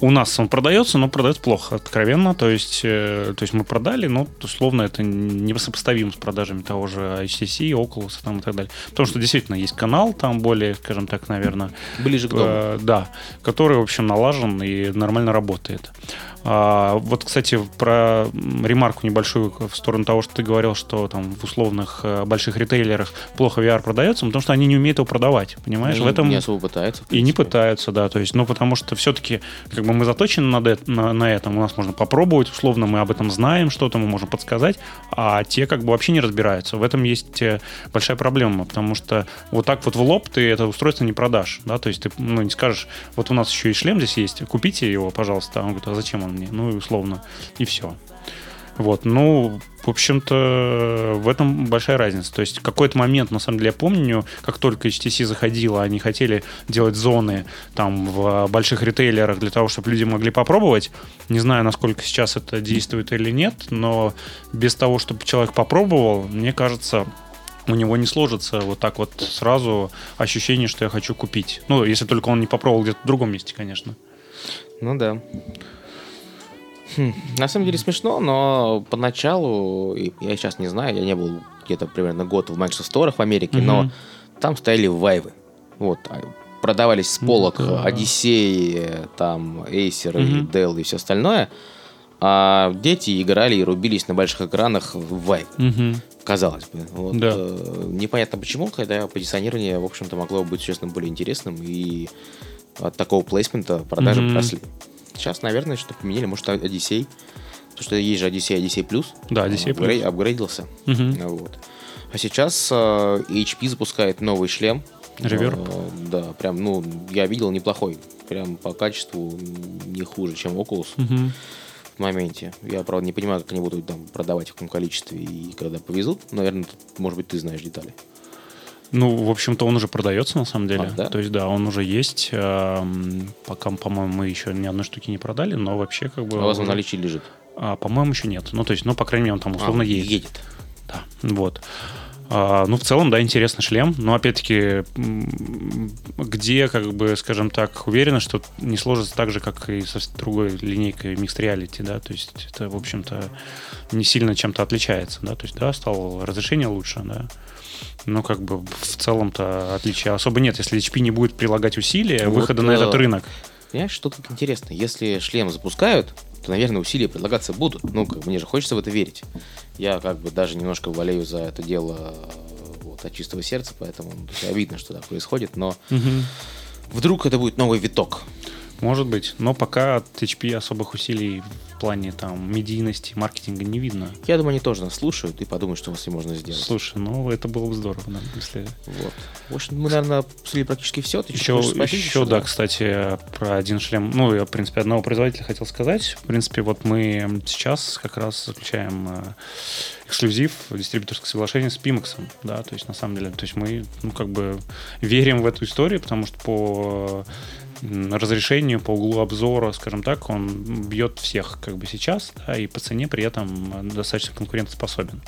У нас он продается, но продается плохо, откровенно. То есть, э, то есть мы продали, но условно это не сопоставимо с продажами того же HTC, Oculus там, и так далее. Потому что действительно есть канал там более, скажем так, наверное... Ближе к дому. Э, да, который, в общем, налажен и нормально работает. А, вот, кстати, про ремарку небольшую в сторону того, что ты говорил, что там в условных э, больших ритейлерах плохо VR продается, потому что они не умеют его продавать, понимаешь? Ну, в этом не особо пытаются. и не пытаются, да, то есть, ну, потому что все-таки, как бы мы заточены на, де- на, на этом, у нас можно попробовать, условно, мы об этом знаем, что-то мы можем подсказать, а те как бы вообще не разбираются. В этом есть э, большая проблема, потому что вот так вот в лоб ты это устройство не продашь, да, то есть ты, ну, не скажешь, вот у нас еще и шлем здесь есть, купите его, пожалуйста, а он говорит, а зачем он мне? Ну, и условно, и все. Вот, ну, в общем-то, в этом большая разница. То есть, какой-то момент, на самом деле, я помню, как только HTC заходила, они хотели делать зоны там в больших ритейлерах для того, чтобы люди могли попробовать. Не знаю, насколько сейчас это действует или нет, но без того, чтобы человек попробовал, мне кажется, у него не сложится вот так вот сразу ощущение, что я хочу купить. Ну, если только он не попробовал где-то в другом месте, конечно. Ну да. Хм, На самом деле смешно, но поначалу, я сейчас не знаю, я не был где-то примерно год в Microsoft Store в Америке, но там стояли вайвы. Вот, а продавались с полок да. Odyssey, там, Acer и. Dell и все остальное. А дети играли и рубились на больших экранах в. Мгм. Казалось бы. Вот, Да. э, непонятно почему, хотя позиционирование, в общем-то, могло быть, честно, более интересным, и от такого плейсмента продажи Мгм. росли. Сейчас, наверное, что поменяли, может, Odyssey, потому что есть же Odyssey, Odyssey Plus. Да, Он апгрей- Plus. апгрейдился. Мгм. Вот. А сейчас э, HP запускает новый шлем. Reverb? Э, да, прям, ну, я видел неплохой. Прям по качеству не хуже, чем Oculus Мгм. в моменте. Я, правда, не понимаю, как они будут там продавать в каком количестве и когда повезут. Наверное, тут, может быть, ты знаешь детали. Ну, в общем-то, он уже продается на самом деле. А, да? То есть, да, он уже есть. Эм, Пока, по-моему, мы еще ни одной штуки не продали, но вообще как бы. А у вас в наличии лежит. А, по-моему, еще нет. Ну, то есть, ну, по крайней мере, он там условно А, едет. едет. Да, вот. А, ну, в целом, да, интересный шлем. Но, опять-таки, где, как бы, скажем так, уверена, что не сложится так же, как и со другой линейкой Mixed Reality, да, то есть это, в общем-то, не сильно чем-то отличается, да, то есть, да, стало разрешение лучше, да, но, как бы, в целом-то отличия особо нет. Если HP не будет прилагать усилия Вот, выхода на э, этот рынок, Понимаешь, что тут интересно? Если шлем запускают, то, наверное, усилия предлагаться будут. Ну, как бы, мне же хочется в это верить. Я как бы даже немножко болею за это дело вот, от чистого сердца, поэтому ну, обидно, что так происходит, но Мгм. вдруг это будет новый виток. Может быть, но пока от HP особых усилий плане там медийности, маркетинга не видно. Я думаю, они тоже нас слушают и подумают, что с ним можно сделать. Слушай, ну это было бы здорово, да, если... Вот. В общем, мы, наверное, обсудили практически все. Ты Еще, спросить еще, да, кстати, про один шлем. Ну, я, в принципе, одного производителя хотел сказать. В принципе, вот мы сейчас как раз заключаем э, эксклюзив, дистрибьюторское соглашение с Pimax, да, то есть, на самом деле, то есть мы, ну, как бы верим в эту историю, потому что по разрешению, по углу обзора, скажем так, он бьет всех как бы сейчас, да, и по цене при этом достаточно конкурентоспособен.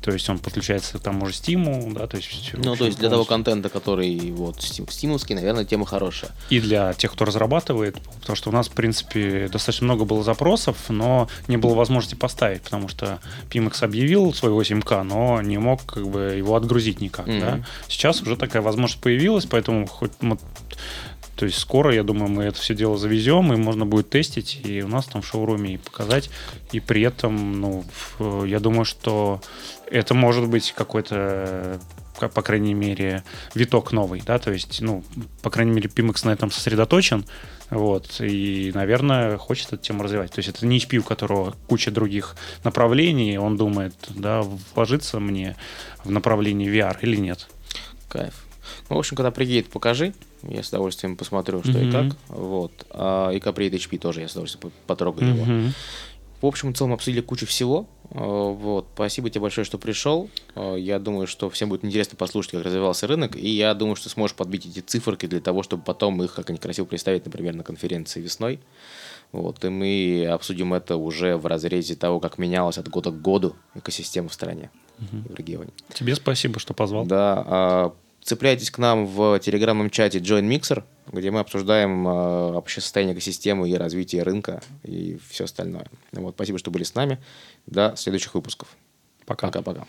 То есть он подключается к тому же Steam, да, то есть... Ну, то есть для того контента, который вот стим- стимовский, наверное, тема хорошая. и для тех, кто разрабатывает, потому что у нас, в принципе, достаточно много было запросов, но не было возможности поставить, потому что Pimax объявил свой 8К, но не мог как бы его отгрузить никак. Мгм. да. Сейчас уже такая возможность появилась, поэтому хоть мы- то есть скоро, я думаю, мы это все дело завезем, и можно будет тестить, и у нас там в шоуруме и показать. И при этом, ну, я думаю, что это может быть какой-то как, по крайней мере, виток новый, да, то есть, ну, по крайней мере, Pimax на этом сосредоточен, вот, и, наверное, хочет эту тему развивать. То есть это не HP, у которого куча других направлений, он думает, да, вложиться мне в направлении VR или нет. Кайф. Ну, в общем, когда приедет, покажи. Я с удовольствием посмотрю, что и Мгм. как. Вот. А, и приедет HP тоже, я с удовольствием по- потрогаю его. Мгм. В общем и целом обсудили кучу всего. А, Вот. Спасибо тебе большое, что пришел. А, Я думаю, что всем будет интересно послушать, как развивался рынок. И я думаю, что сможешь подбить эти циферки для того, чтобы потом их как-нибудь красиво представить, например, на конференции весной. Вот. И мы обсудим это уже в разрезе того, как менялась от года к году экосистема в стране и в регионе. Тебе спасибо, что позвал. Да, а, цепляйтесь к нам в телеграмном чате Join Mixer, где мы обсуждаем э, вообще состояние экосистемы и развитие рынка и все остальное. Вот, спасибо, что были с нами. До следующих выпусков. Пока. Пока-пока.